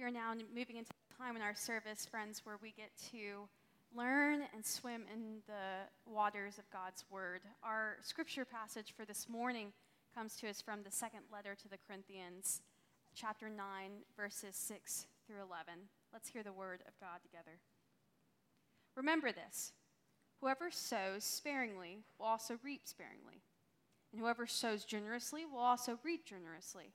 We are now moving into a time in our service, friends, where we get to learn and swim in the waters of God's Word. Our scripture passage for this morning comes to us from the second letter to the Corinthians, chapter 9, verses 6 through 11. Let's hear the Word of God together. Remember this whoever sows sparingly will also reap sparingly, and whoever sows generously will also reap generously.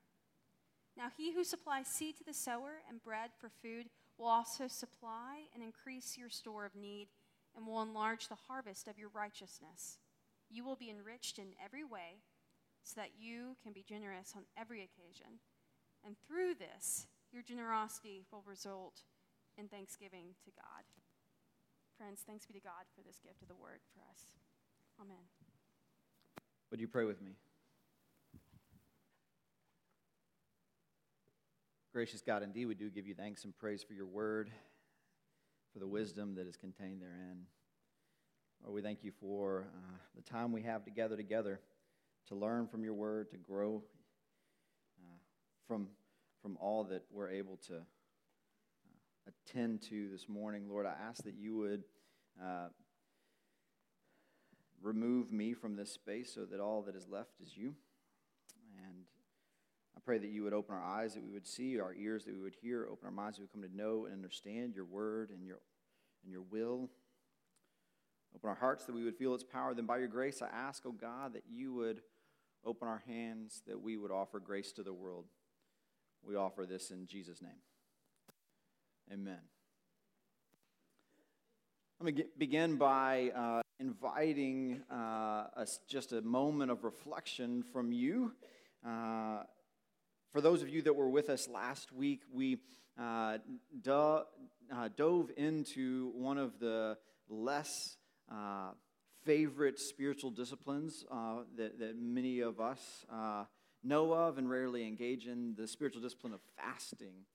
Now, he who supplies seed to the sower and bread for food will also supply and increase your store of need and will enlarge the harvest of your righteousness. You will be enriched in every way so that you can be generous on every occasion. And through this, your generosity will result in thanksgiving to God. Friends, thanks be to God for this gift of the word for us. Amen. Would you pray with me? Gracious God, indeed, we do give you thanks and praise for your word, for the wisdom that is contained therein. Lord, we thank you for uh, the time we have together together to learn from your word, to grow uh, from, from all that we're able to uh, attend to this morning. Lord, I ask that you would uh, remove me from this space so that all that is left is you. Pray that you would open our eyes, that we would see, our ears, that we would hear, open our minds, that we would come to know and understand your word and your, and your will. Open our hearts that we would feel its power. Then, by your grace, I ask, oh God, that you would open our hands, that we would offer grace to the world. We offer this in Jesus' name. Amen. Let me get, begin by uh, inviting uh, us just a moment of reflection from you. Uh, for those of you that were with us last week, we uh, do, uh, dove into one of the less uh, favorite spiritual disciplines uh, that, that, many of us uh, know of and rarely engage in the spiritual discipline of fasting.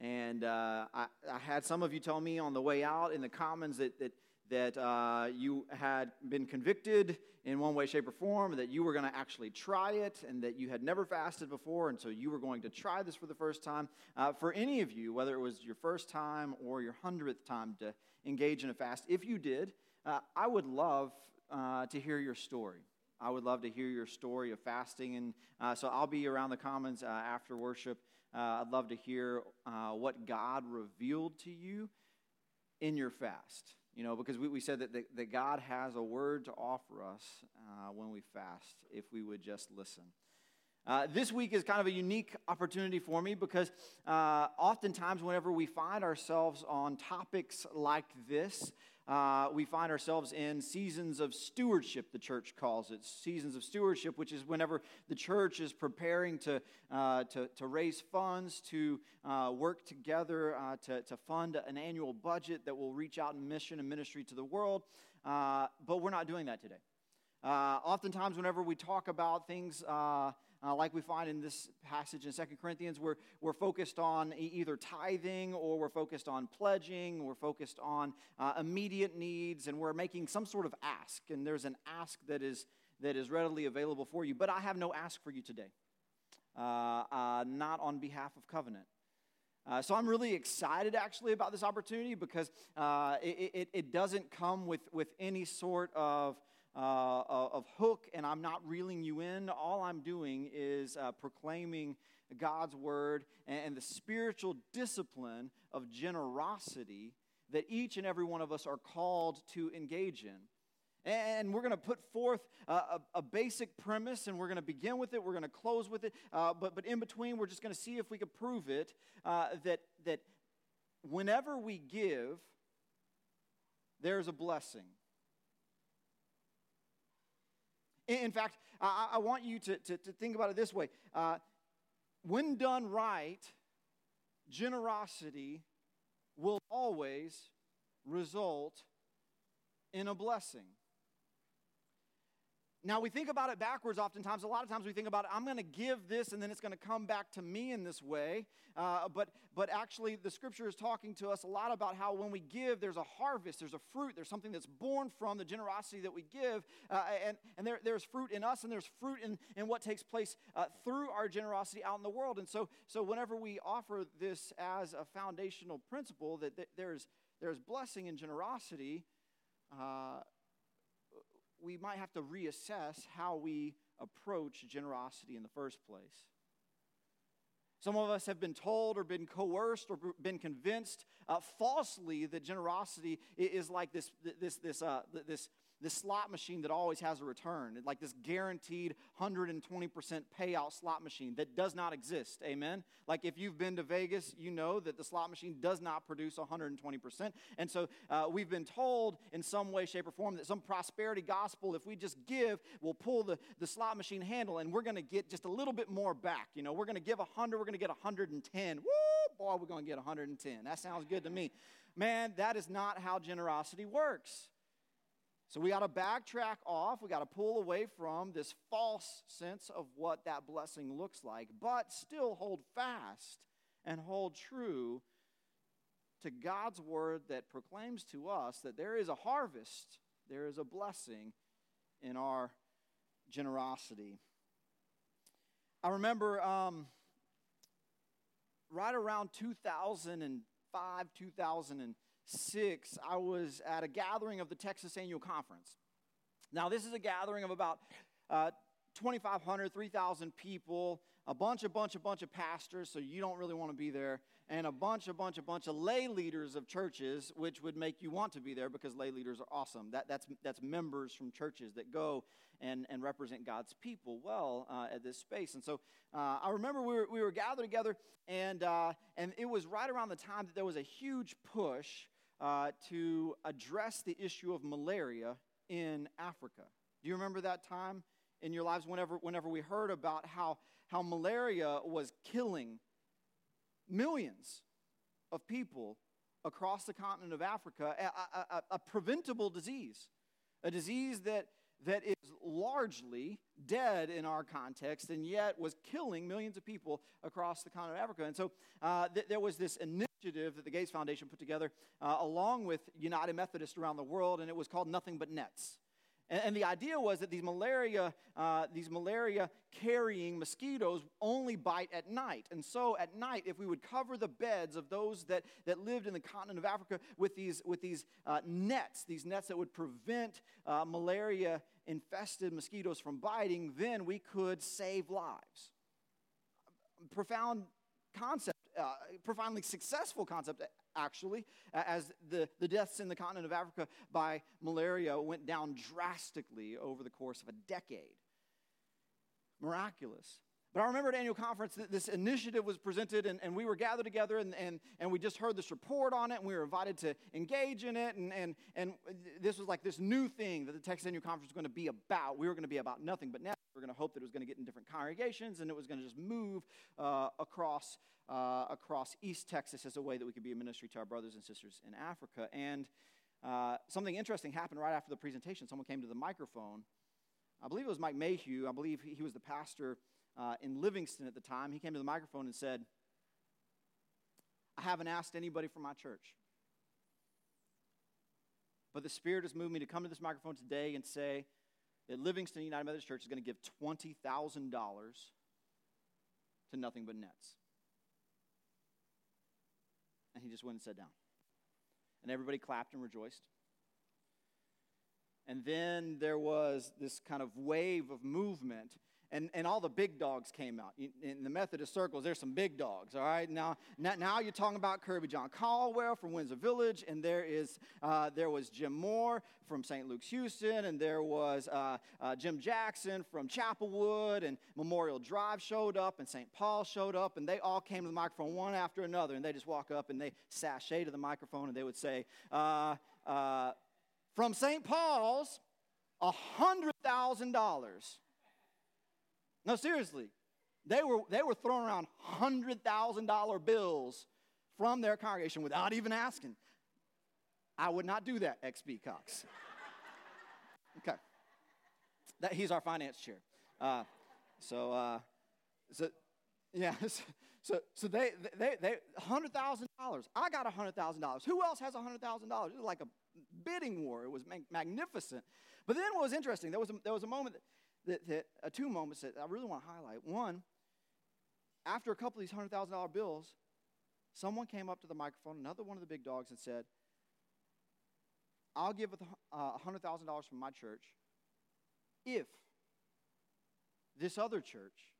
And uh, I, I, had some of you tell me on the way out in the Commons that, that that uh, you had been convicted in one way, shape, or form, that you were going to actually try it, and that you had never fasted before, and so you were going to try this for the first time. Uh, for any of you, whether it was your first time or your hundredth time to engage in a fast, if you did, uh, I would love uh, to hear your story. I would love to hear your story of fasting, and uh, so I'll be around the Commons uh, after worship. I'd love to hear what God revealed to you in your fast. You know, because we, we said that, that, that God has a word to offer us uh, when we fast if we would just listen. Uh, this week is kind of a unique opportunity for me because uh, oftentimes, whenever we find ourselves on topics like this, uh, we find ourselves in seasons of stewardship, the church calls it. Seasons of stewardship, which is whenever the church is preparing to, uh, to, to, raise funds, to uh, work together, uh, to, to fund an annual budget that will reach out in mission and ministry to the world. Uh, but we're not doing that today. Uh, oftentimes, whenever we talk about things, uh, like we find in this passage in Second Corinthians, we're, we're focused on either tithing or we're focused on pledging, we're focused on uh, immediate needs, and we're making some sort of ask. And there's an ask that is, that is readily available for you. But I have no ask for you today, uh, uh not on behalf of covenant. Uh, so I'm really excited actually about this opportunity because uh, it, it, it, doesn't come with, with any sort of uh, of hook and I'm not reeling you in. All I'm doing is uh, proclaiming God's word and, and the spiritual discipline of generosity that each and every one of us are called to engage in. And we're going to put forth a, a, a, basic premise, and we're going to begin with it. We're going to close with it. Uh, but, but in between, we're just going to see if we can prove it uh, that, that whenever we give, there's a blessing. In fact, I, I want you to, to, to, think about it this way uh, when done right, generosity will always result in a blessing. Now, we think about it backwards oftentimes. A lot of times we think about, it, I'm going to give this and then it's going to come back to me in this way. Uh, but, but actually, the scripture is talking to us a lot about how when we give, there's a harvest, there's a fruit, there's something that's born from the generosity that we give. Uh, and and there, there's fruit in us and there's fruit in, in what takes place uh, through our generosity out in the world. And so, so whenever we offer this as a foundational principle, that, that there's, there's blessing in generosity, uh, we might have to reassess how we approach generosity in the first place. Some of us have been told or been coerced or been convinced uh, falsely that generosity is like this, this, this, uh, this this slot machine that always has a return, like this guaranteed 120% payout slot machine that does not exist. Amen? Like if you've been to Vegas, you know that the slot machine does not produce 120%. And so uh, we've been told in some way, shape, or form that some prosperity gospel, if we just give, we'll pull the, the slot machine handle and we're going to get just a little bit more back. You know, we're going to give 100, we're going to get 110. Woo, boy, we're going to get 110. That sounds good to me. Man, that is not how generosity works. So we got to backtrack off. We got to pull away from this false sense of what that blessing looks like, but still hold fast and hold true to God's word that proclaims to us that there is a harvest, there is a blessing in our generosity. I remember um, right around 2005, 2000. 6, I was at a gathering of the Texas Annual Conference. Now, this is a gathering of about uh, 2,500, 3,000 people, a bunch, a bunch, a bunch of pastors, so you don't really want to be there, and a bunch, a bunch, a bunch of lay leaders of churches, which would make you want to be there because lay leaders are awesome. That, that's, that's members from churches that go and, and represent God's people well uh, at this space. And so uh, I remember we were, we were gathered together, and, uh, and it was right around the time that there was a huge push uh, to address the issue of malaria in Africa. Do you remember that time in your lives whenever, whenever we heard about how, how malaria was killing millions of people across the continent of Africa, a, a, a preventable disease, a disease that that is largely dead in our context and yet was killing millions of people across the continent of Africa. And so uh, th- there was this initiative that the Gates Foundation put together uh, along with United Methodist around the world, and it was called Nothing But Nets. And, and the idea was that these malaria, uh, these malaria carrying mosquitoes only bite at night. And so at night, if we would cover the beds of those that, that lived in the continent of Africa with these, with these uh, nets, these nets that would prevent uh, malaria infested mosquitoes from biting, then we could save lives. Profound concept, uh, profoundly successful concept actually, as the, the deaths in the continent of Africa by malaria went down drastically over the course of a decade. Miraculous. But I remember at annual conference that this initiative was presented, and, and we were gathered together, and, and, and we just heard this report on it, and we were invited to engage in it. And, and, and this was like this new thing that the Texas Annual Conference was going to be about. We were going to be about nothing but now. We were going to hope that it was going to get in different congregations, and it was going to just move uh, across, uh, across East Texas as a way that we could be a ministry to our brothers and sisters in Africa. And uh, something interesting happened right after the presentation. Someone came to the microphone. I believe it was Mike Mayhew. I believe he was the pastor uh, in Livingston at the time, he came to the microphone and said, I haven't asked anybody from my church. But the Spirit has moved me to come to this microphone today and say that Livingston United Methodist Church is going to give $20,000 to nothing but nets. And he just went and sat down. And everybody clapped and rejoiced. And then there was this kind of wave of movement and, and all the big dogs came out. In the Methodist circles, there's some big dogs, all right? Now, now you're talking about Kirbyjon Caldwell from Windsor Village, and there, is, uh, there was Jim Moore from St. Luke's Houston, and there was uh, uh, Jim Jackson from Chapelwood, and Memorial Drive showed up, and St. Paul showed up, and they all came to the microphone one after another, and they just walk up and they sashay to the microphone, and they would say, uh, uh, from St. Paul's, $100,000 no, seriously. They were, they were throwing around $100,000 bills from their congregation without even asking. I would not do that, XB Cox. okay. That, he's our finance chair. Uh, so, uh, so, yeah, so, so they, they, they, $100,000. I got $100,000. Who else has $100,000? It was like a bidding war. It was mag- magnificent. But then what was interesting, there was a, there was a moment, that, that, that uh, two moments that I really want to highlight. One, after a couple of these $100,000 bills, someone came up to the microphone, another one of the big dogs, and said, I'll give uh, $100,000 from my church if this other church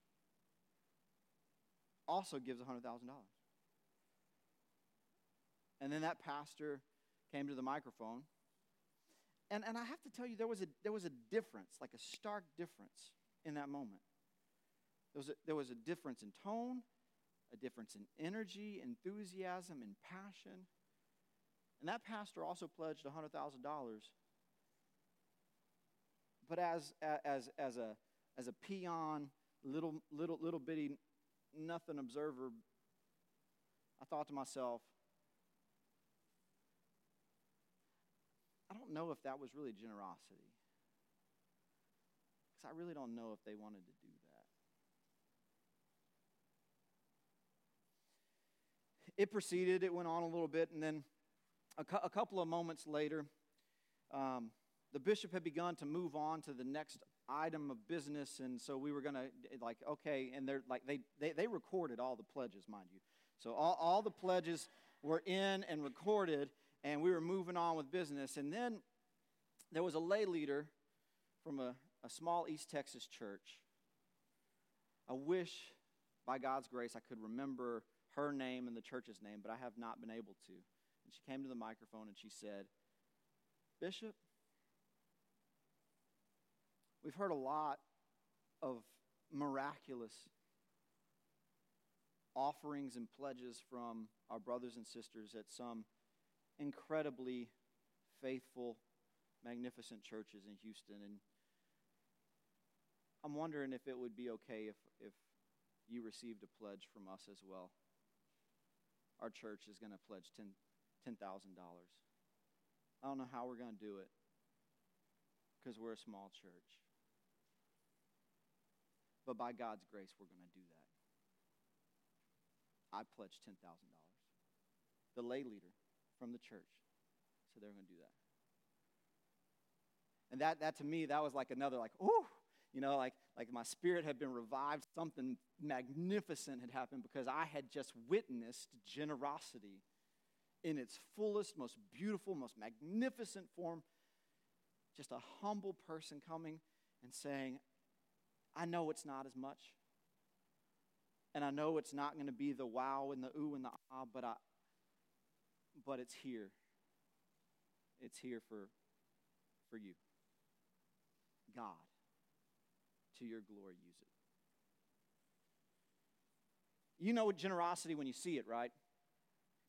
also gives $100,000. And then that pastor came to the microphone. And, and I have to tell you, there was, a, there was a difference, like a stark difference in that moment. There was, a, there was a difference in tone, a difference in energy, enthusiasm, and passion. And that pastor also pledged $100,000. But as, as, as, a, as a peon, little, little, little bitty, nothing observer, I thought to myself, I don't know if that was really generosity. Because I really don't know if they wanted to do that. It proceeded, it went on a little bit, and then a, cu- a couple of moments later, um, the bishop had begun to move on to the next item of business, and so we were going to, like, okay, and they're like, they, they, they recorded all the pledges, mind you. So all, all the pledges were in and recorded, and we were moving on with business. And then there was a lay leader from a, a small East Texas church. I wish, by God's grace, I could remember her name and the church's name, but I have not been able to. And she came to the microphone and she said, Bishop, we've heard a lot of miraculous offerings and pledges from our brothers and sisters at some incredibly faithful, magnificent churches in Houston. And I'm wondering if it would be okay if, if you received a pledge from us as well. Our church is going to pledge $10,000. $10, I don't know how we're going to do it because we're a small church. But by God's grace, we're going to do that. I pledged $10,000. The lay leader from the church. So they're going to do that. And that, that to me, that was like another, like, ooh, you know, like, like my spirit had been revived. Something magnificent had happened because I had just witnessed generosity in its fullest, most beautiful, most magnificent form. Just a humble person coming and saying, I know it's not as much. And I know it's not going to be the wow and the ooh and the ah, but I, but it's here. It's here for, for you. God, to your glory, use it. You know what generosity when you see it, right?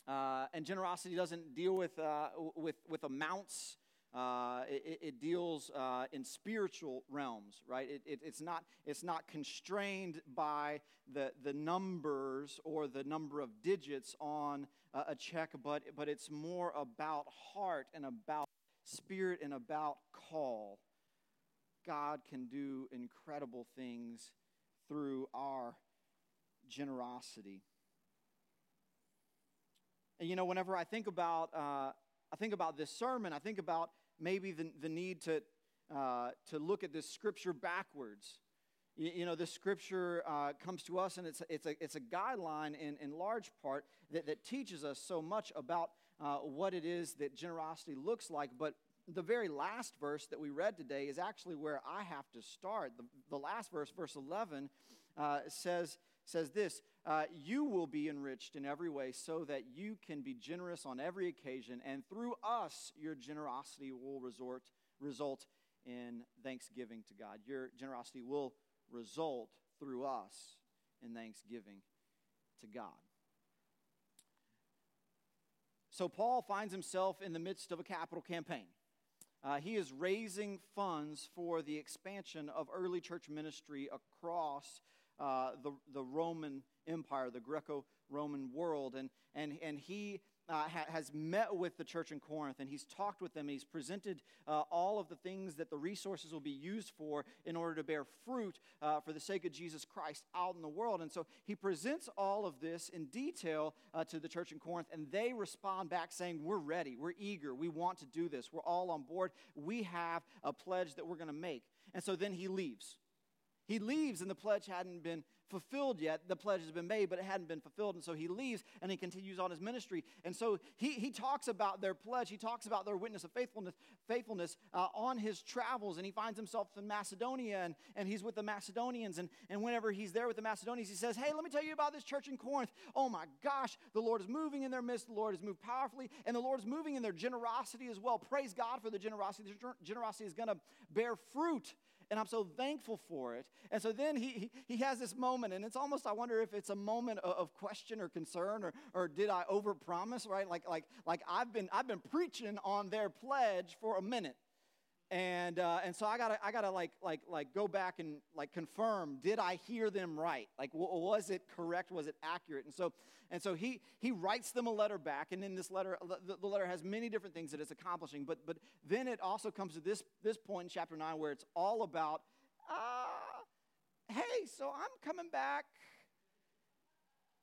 Uh, and generosity doesn't deal with, uh, with, with amounts. Uh, it, it, deals uh, in spiritual realms, right? It, it, it's, not, it's not constrained by the, the numbers or the number of digits on uh, a check, but, but it's more about heart and about spirit and about call. God can do incredible things through our generosity. And you know, whenever I think about, uh, I think about this sermon, I think about maybe the, the need to, uh, to look at this scripture backwards. You, you know, this scripture uh, comes to us, and it's, it's, a, it's a guideline in, in large part that, that teaches us so much about uh, what it is that generosity looks like. But the very last verse that we read today is actually where I have to start. The, the last verse, verse 11, uh, says, says this uh, You will be enriched in every way so that you can be generous on every occasion, and through us, your generosity will resort, result in thanksgiving to God. Your generosity will result through us in thanksgiving to God. So, Paul finds himself in the midst of a capital campaign. Uh, he is raising funds for the expansion of early church ministry across uh, the, the Roman Empire, the Greco Roman world. And, and, and he uh, ha- has met with the church in Corinth and he's talked with them. He's presented uh, all of the things that the resources will be used for in order to bear fruit uh, for the sake of Jesus Christ out in the world. And so he presents all of this in detail uh, to the church in Corinth, and they respond back saying, We're ready, we're eager, we want to do this, we're all on board, we have a pledge that we're going to make. And so then he leaves. He leaves, and the pledge hadn't been fulfilled yet. The pledge has been made, but it hadn't been fulfilled. And so he leaves and he continues on his ministry. And so he, he talks about their pledge. He talks about their witness of faithfulness, faithfulness uh, on his travels. And he finds himself in Macedonia and, and he's with the Macedonians. And, and whenever he's there with the Macedonians, he says, Hey, let me tell you about this church in Corinth. Oh my gosh, the Lord is moving in their midst. The Lord has moved powerfully. And the Lord is moving in their generosity as well. Praise God for the generosity. The generosity is going to bear fruit and I'm so thankful for it. And so then he, he, has this moment, and it's almost, I wonder if it's a moment of, of question or concern, or, or did I overpromise, right? Like, like, like I've, been, I've been preaching on their pledge for a minute and uh, and so I gotta I gotta like like like go back and like confirm did I hear them right? Like w- was it correct? Was it accurate? And so and so he he writes them a letter back and in this letter the, the letter has many different things that it's accomplishing but but then it also comes to this this point in chapter nine where it's all about uh, hey so I'm coming back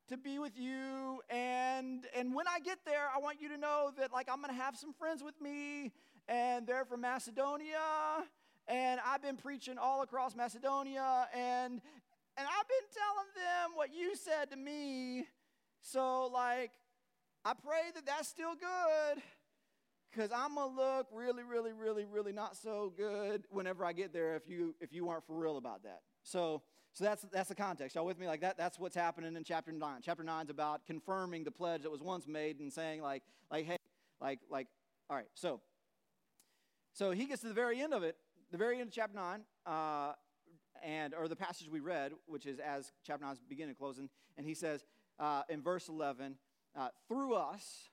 to be with you and and when I get there I want you to know that like I'm gonna have some friends with me and they're from Macedonia, and I've been preaching all across Macedonia, and and I've been telling them what you said to me. So like, I pray that that's still good, because I'm gonna look really, really, really, really not so good whenever I get there if you if you weren't for real about that. So. So that's, that's the context. Y'all with me? Like that, that's what's happening in chapter 9. Chapter 9 is about confirming the pledge that was once made and saying, like, like, hey, like, like, all right, so so he gets to the very end of it, the very end of chapter 9, uh, and or the passage we read, which is as chapter 9 is beginning and closing, and he says uh, in verse 11, uh, through us,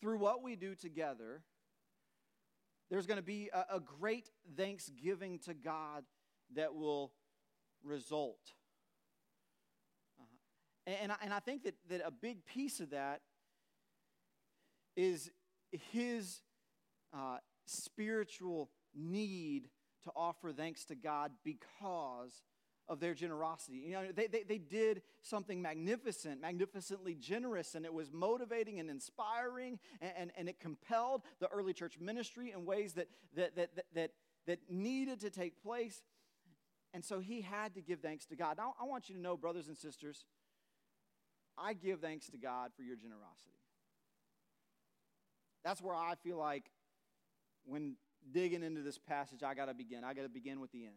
through what we do together, there's going to be a, a, great thanksgiving to God that will result. Uh-huh. And, and, I, and I think that, that a big piece of that is his uh, spiritual need to offer thanks to God because of their generosity. You know, they, they, they did something magnificent, magnificently generous, and it was motivating and inspiring, and, and, and it compelled the early church ministry in ways that, that, that, that, that, that needed to take place. And so he had to give thanks to God. Now, I want you to know, brothers and sisters, I give thanks to God for your generosity. That's where I feel like when digging into this passage, I got to begin. I got to begin with the end.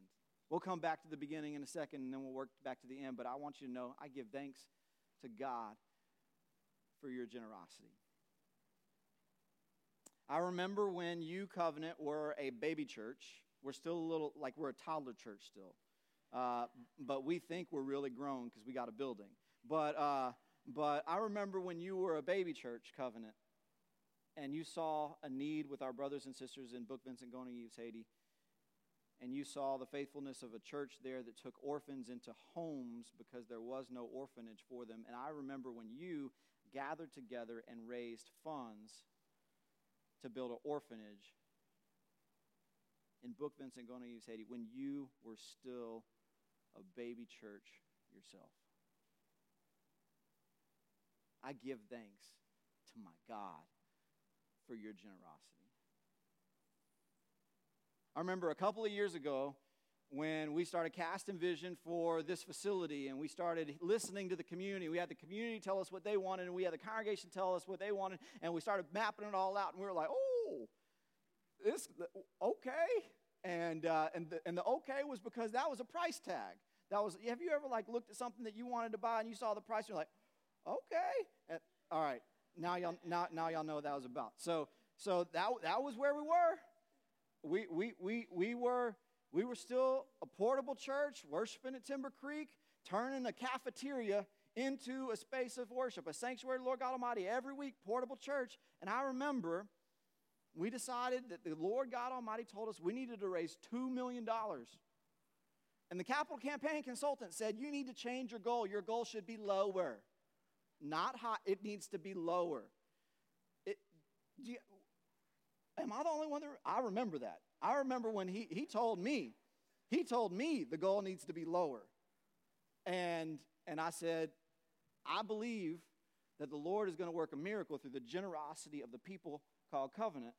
We'll come back to the beginning in a second and then we'll work back to the end. But I want you to know I give thanks to God for your generosity. I remember when you covenant were a baby church. We're still a little like we're a toddler church still, uh, but we think we're really grown because we got a building. But uh, but I remember when you were a baby church covenant, and you saw a need with our brothers and sisters in Book Vincent Eves, Haiti, and you saw the faithfulness of a church there that took orphans into homes because there was no orphanage for them. And I remember when you gathered together and raised funds to build an orphanage in Book Vincent Eves, Haiti, when you were still a baby church yourself. I give thanks to my God for your generosity. I remember a couple of years ago when we started casting vision for this facility and we started listening to the community. We had the community tell us what they wanted and we had the congregation tell us what they wanted and we started mapping it all out and we were like, oh, this, okay. And, uh, and, the, and the okay was because that was a price tag. That was, have you ever like looked at something that you wanted to buy and you saw the price and you're like, okay. And, all right, now y'all, now, now y'all know what that was about. So, so that, that was where we were. We, we, we, we, were, we were still a portable church, worshiping at Timber Creek, turning a cafeteria into a space of worship, a sanctuary Lord God Almighty every week, portable church. And I remember we decided that the Lord God Almighty told us we needed to raise $2 million. And the capital campaign consultant said, You need to change your goal. Your goal should be lower. Not high, it needs to be lower. It, you, am I the only one that I remember that? I remember when he, he told me, he told me the goal needs to be lower. And, and I said, I believe that the Lord is going to work a miracle through the generosity of the people called covenant.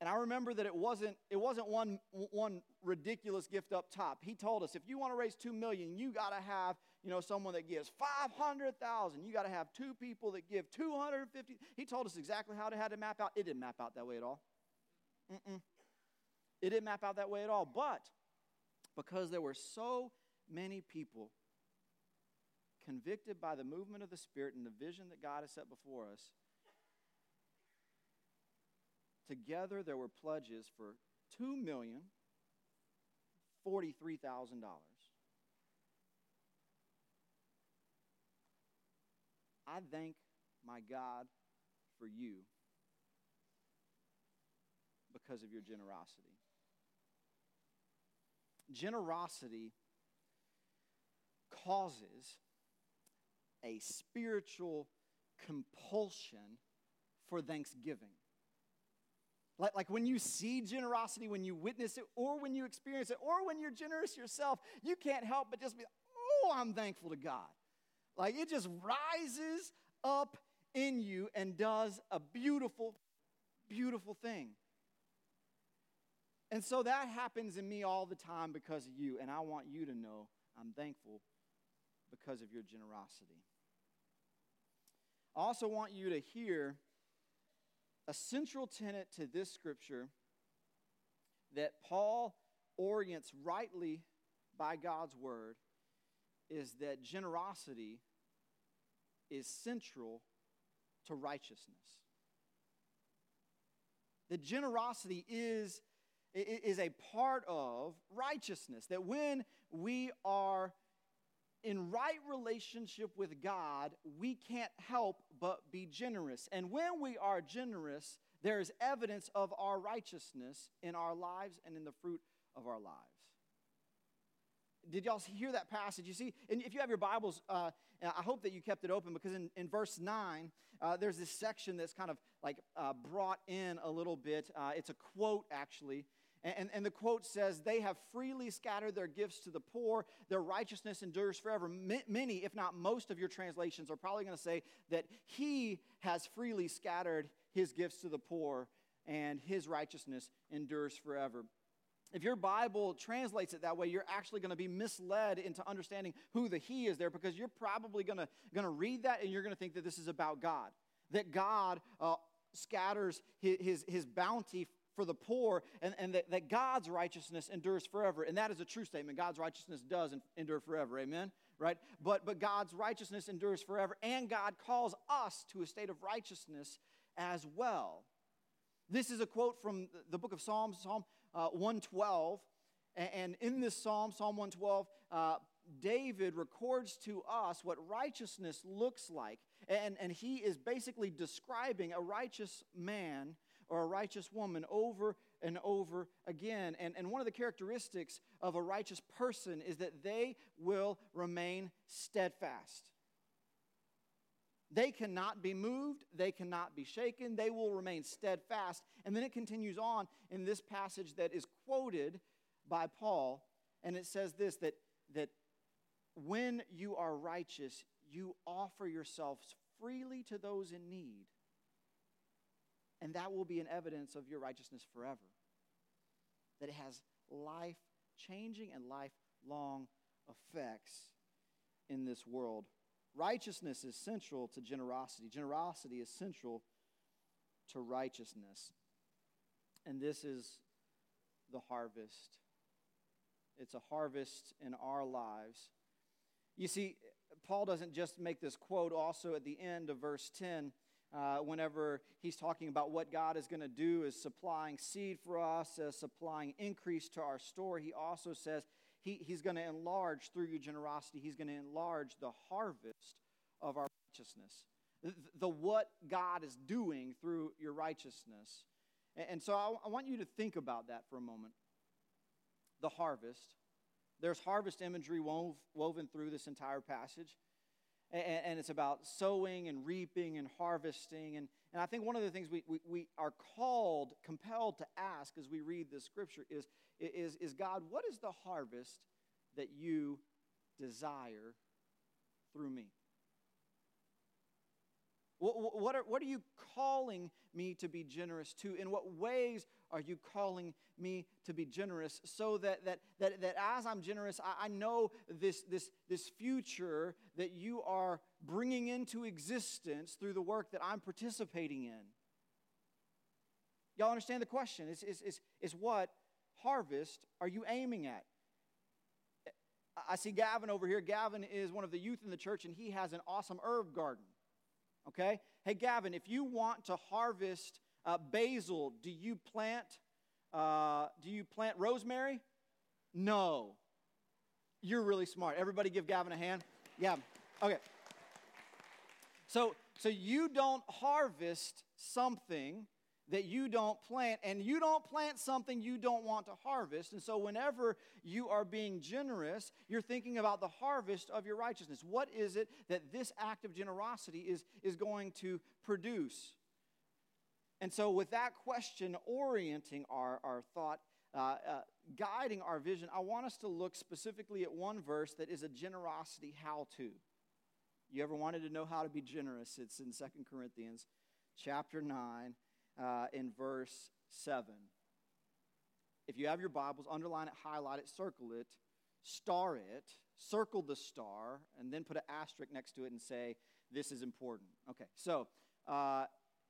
And I remember that it wasn't, it wasn't one, one ridiculous gift up top. He told us if you want to raise two million, you got to have, you know, someone that gives 500,000. You got to have two people that give 250. He told us exactly how to, how to map out. It didn't map out that way at all. Mm-mm. It didn't map out that way at all. But because there were so many people convicted by the movement of the Spirit and the vision that God has set before us, together there were pledges for $2,043,000. I thank my God for you because of your generosity. Generosity causes a spiritual compulsion for thanksgiving. Like, like when you see generosity, when you witness it, or when you experience it, or when you're generous yourself, you can't help but just be, oh, I'm thankful to God. Like it just rises up in you and does a beautiful, beautiful thing. And so that happens in me all the time because of you. And I want you to know I'm thankful because of your generosity. I also want you to hear a central tenet to this scripture that Paul orients rightly by God's word is that generosity is central to righteousness. That generosity is, is a part of righteousness. That when we are in right relationship with God, we can't help but be generous. And when we are generous, there is evidence of our righteousness in our lives and in the fruit of our lives. Did y'all hear that passage? You see, and if you have your Bibles, uh, I hope that you kept it open because in, in verse 9, uh, there's this section that's kind of like uh, brought in a little bit. Uh, it's a quote, actually. And, and, the quote says, They have freely scattered their gifts to the poor. Their righteousness endures forever. Many, if not most, of your translations are probably going to say that He has freely scattered His gifts to the poor, and His righteousness endures forever. If your Bible translates it that way, you're actually going to be misled into understanding who the He is there because you're probably going to, going to read that and you're going to think that this is about God. That God uh, scatters his, his, his, bounty for the poor and, and that, that God's righteousness endures forever. And that is a true statement. God's righteousness does endure forever. Amen? Right? But, but God's righteousness endures forever and God calls us to a state of righteousness as well. This is a quote from the book of Psalms, Psalm uh, 112. And in this psalm, Psalm 112, uh, David records to us what righteousness looks like. And, and he is basically describing a righteous man or a righteous woman over and over again. And, and one of the characteristics of a righteous person is that they will remain steadfast. They cannot be moved, they cannot be shaken, they will remain steadfast. And then it continues on in this passage that is quoted by Paul, and it says this that, that when you are righteous, you offer yourselves freely to those in need. And that will be an evidence of your righteousness forever. That it has life changing and lifelong effects in this world. Righteousness is central to generosity, generosity is central to righteousness. And this is the harvest. It's a harvest in our lives. You see, Paul doesn't just make this quote also at the end of verse 10. Uh, whenever he's talking about what God is going to do is supplying seed for us, uh, supplying increase to our store, he also says he, he's going to enlarge through your generosity, he's going to enlarge the harvest of our righteousness. The, the what God is doing through your righteousness. And, and so I, I want you to think about that for a moment. The harvest. There's harvest imagery wove, woven through this entire passage. and, and it's about sowing and reaping and harvesting. And, and I think one of the things we, we, we are called, compelled to ask as we read this scripture is, is, is God, what is the harvest that you desire through me? What, what, are, what are you calling me to be generous to? In what ways are you calling me to be generous so that, that, that, that as I'm generous, I, I know this, this, this future that you are bringing into existence through the work that I'm participating in? Y'all understand the question? Is, is, is, is what harvest are you aiming at? I see Gavin over here. Gavin is one of the youth in the church, and he has an awesome herb garden. Okay? Hey, Gavin, if you want to harvest uh, basil, do you plant? Uh, do you plant rosemary? No. You're really smart. Everybody, give Gavin a hand. Yeah. Okay. So, so you don't harvest something that you don't plant, and you don't plant something you don't want to harvest. And so, whenever you are being generous, you're thinking about the harvest of your righteousness. What is it that this act of generosity is, is going to produce? And so, with that question orienting our, our thought, uh, uh, guiding our vision, I want us to look specifically at one verse that is a generosity how to. You ever wanted to know how to be generous? It's in Second Corinthians chapter 9 uh, in verse 7. If you have your Bibles, underline it, highlight it, circle it, star it, circle the star, and then put an asterisk next to it and say, This is important. Okay, so uh,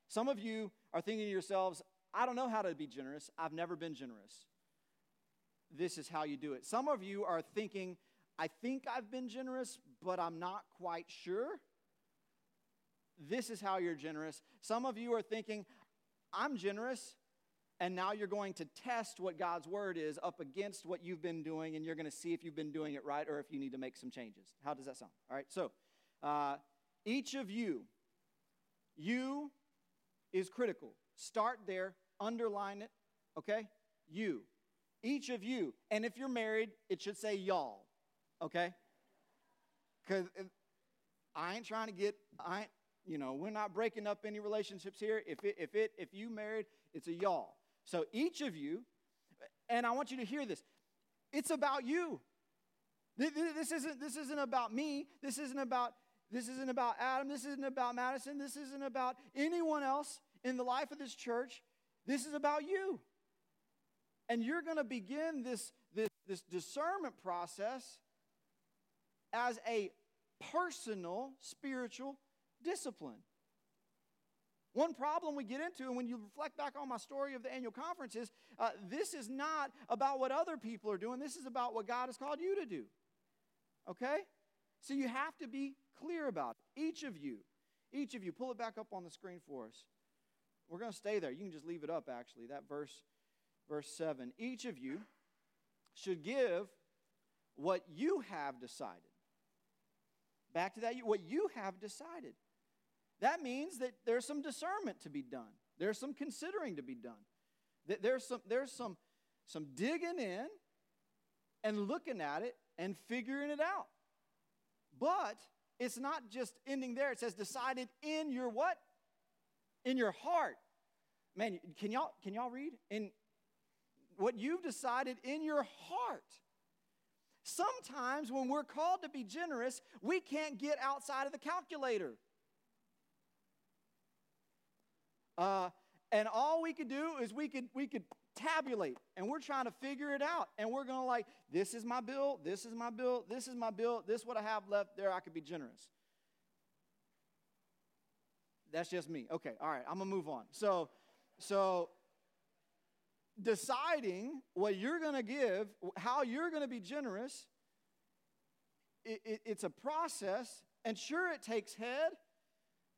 some of you are thinking to yourselves, I don't know how to be generous. I've never been generous. This is how you do it. Some of you are thinking, I think I've been generous, but I'm not quite sure. This is how you're generous. Some of you are thinking, I'm generous, and now you're going to test what God's word is up against what you've been doing, and you're going to see if you've been doing it right or if you need to make some changes. How does that sound? All right, so uh, each of you, you is critical. Start there, underline it, okay? You. Each of you. And if you're married, it should say y'all, okay? Because I ain't trying to get, I ain't, you know, we're not breaking up any relationships here. If it, if it, if you married, it's a y'all. So each of you, and I want you to hear this. It's about you. This isn't, this isn't about me. This isn't about, this isn't about Adam. This isn't about Madison. This isn't about anyone else in the life of this church. This is about you. And you're going to begin this, this, this discernment process as a personal spiritual discipline. One problem we get into, and when you reflect back on my story of the annual conference, is uh, this is not about what other people are doing. This is about what God has called you to do. Okay? So you have to be clear about it. Each of you, each of you, pull it back up on the screen for us. We're going to stay there. You can just leave it up, actually. That verse, verse 7. Each of you should give what you have decided. Back to that, what you have decided. That means that there's some discernment to be done. There's some considering to be done. that There's some, there's some, some digging in and looking at it and figuring it out. But it's not just ending there. It says decided in your what? In your heart. Man, can y'all can y'all read? In what you've decided in your heart. Sometimes when we're called to be generous, we can't get outside of the calculator. Uh, and all we could do is we could we could tabulate and we're trying to figure it out and we're going to like this is my bill this is my bill this is my bill this is what i have left there i could be generous. That's just me. Okay all right i'm gonna move on. So so deciding what you're gonna give how you're gonna be generous it, it, it's a process and sure it takes head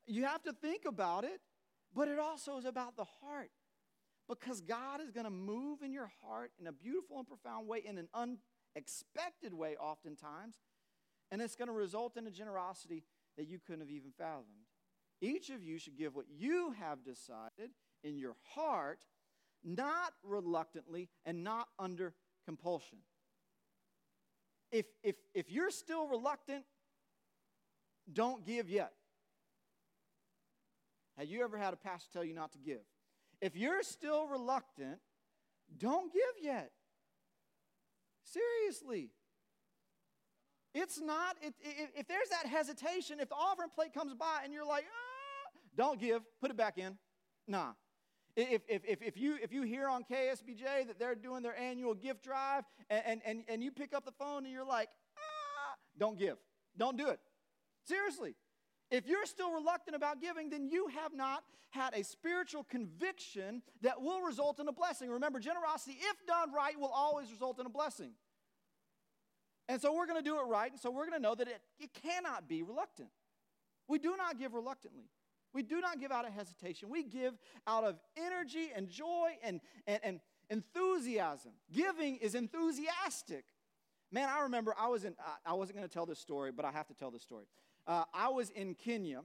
you have to think about it but it also is about the heart because God is going to move in your heart in a beautiful and profound way, in an unexpected way, oftentimes, and it's going to result in a generosity that you couldn't have even fathomed. Each of you should give what you have decided in your heart, not reluctantly and not under compulsion. If, if, if you're still reluctant, don't give yet. Have you ever had a pastor tell you not to give? If you're still reluctant, don't give yet. Seriously. It's not, it, it, if there's that hesitation, if the offering plate comes by and you're like, ah, don't give, put it back in. Nah. If, if, if, if, you, if you hear on KSBJ that they're doing their annual gift drive and, and, and, you pick up the phone and you're like, ah, don't give. Don't do it. Seriously. If you're still reluctant about giving, then you have not had a spiritual conviction that will result in a blessing. Remember, generosity, if done right, will always result in a blessing. And so we're going to do it right, and so we're going to know that it, it cannot be reluctant. We do not give reluctantly. We do not give out of hesitation. We give out of energy and joy and, and, and enthusiasm. Giving is enthusiastic. Man, I remember I was in, I wasn't going to tell this story, but I have to tell this story. Uh, I was in Kenya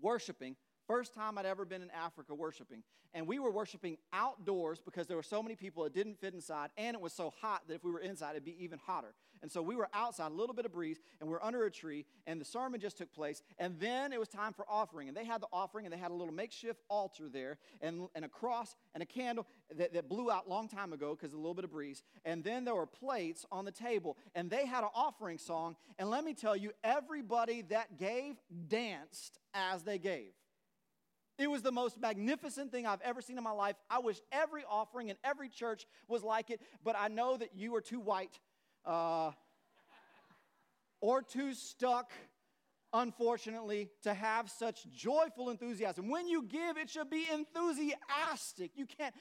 worshiping, First time I'd ever been in Africa worshiping. And we were worshiping outdoors because there were so many people it didn't fit inside, and it was so hot that if we were inside, it'd be even hotter. And so we were outside, a little bit of breeze, and we're under a tree, and the sermon just took place. And then it was time for offering. And they had the offering, and they had a little makeshift altar there, and, and a cross and a candle that, that blew out long time ago because of a little bit of breeze. And then there were plates on the table, and they had an offering song. And let me tell you, everybody that gave danced as they gave. It was the most magnificent thing I've ever seen in my life. I wish every offering in every church was like it, but I know that you are too white uh, or too stuck, unfortunately, to have such joyful enthusiasm. When you give, it should be enthusiastic. You can't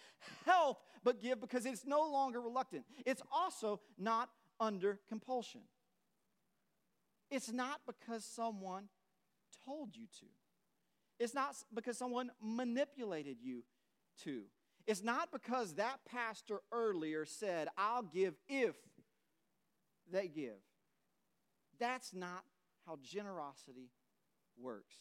help but give because it's no longer reluctant. It's also not under compulsion. It's not because someone told you to. It's not because someone manipulated you to. It's not because that pastor earlier said, I'll give if they give. That's not how generosity works.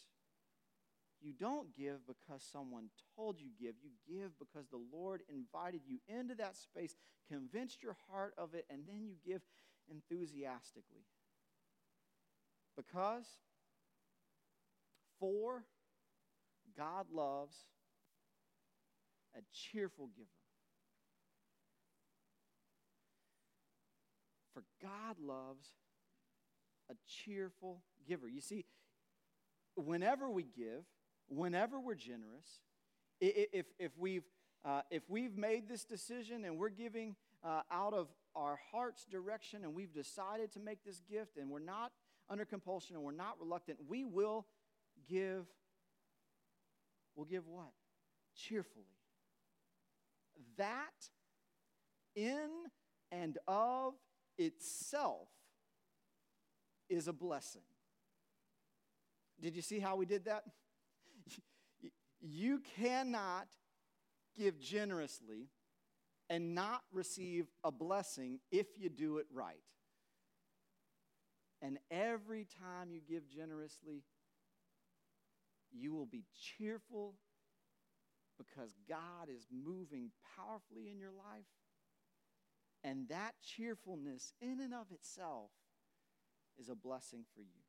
You don't give because someone told you give. You give because the Lord invited you into that space, convinced your heart of it, and then you give enthusiastically. Because for God loves a cheerful giver. For God loves a cheerful giver. You see, whenever we give, whenever we're generous, if, if, we've, uh, if we've made this decision and we're giving uh, out of our heart's direction and we've decided to make this gift and we're not under compulsion and we're not reluctant, we will give will give what? Cheerfully. That in and of itself is a blessing. Did you see how we did that? You cannot give generously and not receive a blessing if you do it right. And every time you give generously, you will be cheerful because God is moving powerfully in your life. And that cheerfulness, in and of itself, is a blessing for you.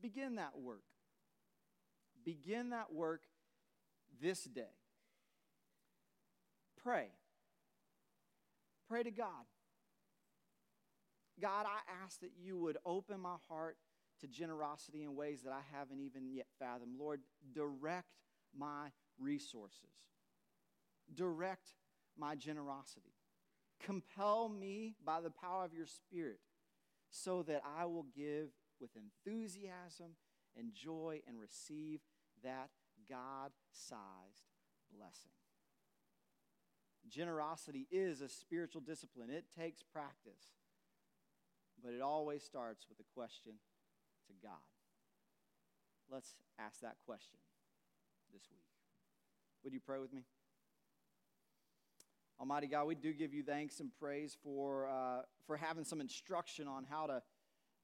Begin that work. Begin that work this day. Pray. Pray to God. God, I ask that you would open my heart to generosity in ways that I haven't even yet fathomed. Lord, direct my resources, direct my generosity. Compel me by the power of your Spirit so that I will give with enthusiasm and joy and receive that God sized blessing. Generosity is a spiritual discipline, it takes practice, but it always starts with a question to God? Let's ask that question this week. Would you pray with me? Almighty God, we do give you thanks and praise for, uh, for having some instruction on how to,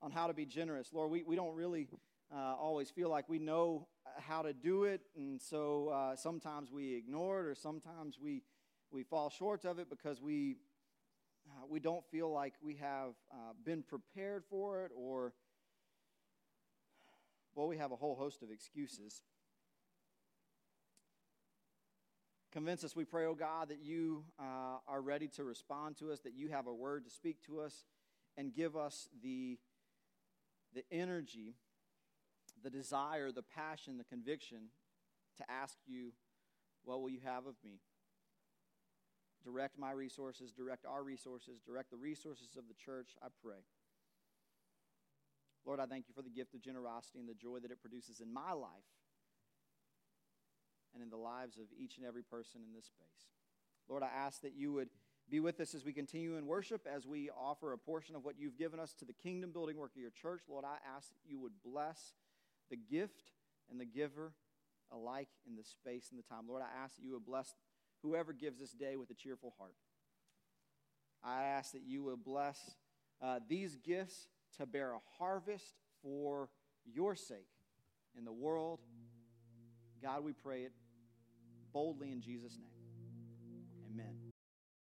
on how to be generous. Lord, we, we don't really uh, always feel like we know how to do it, and so uh, sometimes we ignore it, or sometimes we, we fall short of it because we, uh, we don't feel like we have uh, been prepared for it, or, well, we have a whole host of excuses. Convince us, we pray, oh God, that you uh, are ready to respond to us, that you have a word to speak to us, and give us the, the energy, the desire, the passion, the conviction to ask you, What will you have of me? Direct my resources, direct our resources, direct the resources of the church, I pray. Lord, I thank you for the gift of generosity and the joy that it produces in my life and in the lives of each and every person in this space. Lord, I ask that you would be with us as we continue in worship, as we offer a portion of what you've given us to the kingdom building work of your church. Lord, I ask that you would bless the gift and the giver alike in the space and the time. Lord, I ask that you would bless whoever gives this day with a cheerful heart. I ask that you would bless uh, these gifts to bear a harvest for your sake in the world. God, we pray it boldly in Jesus' name.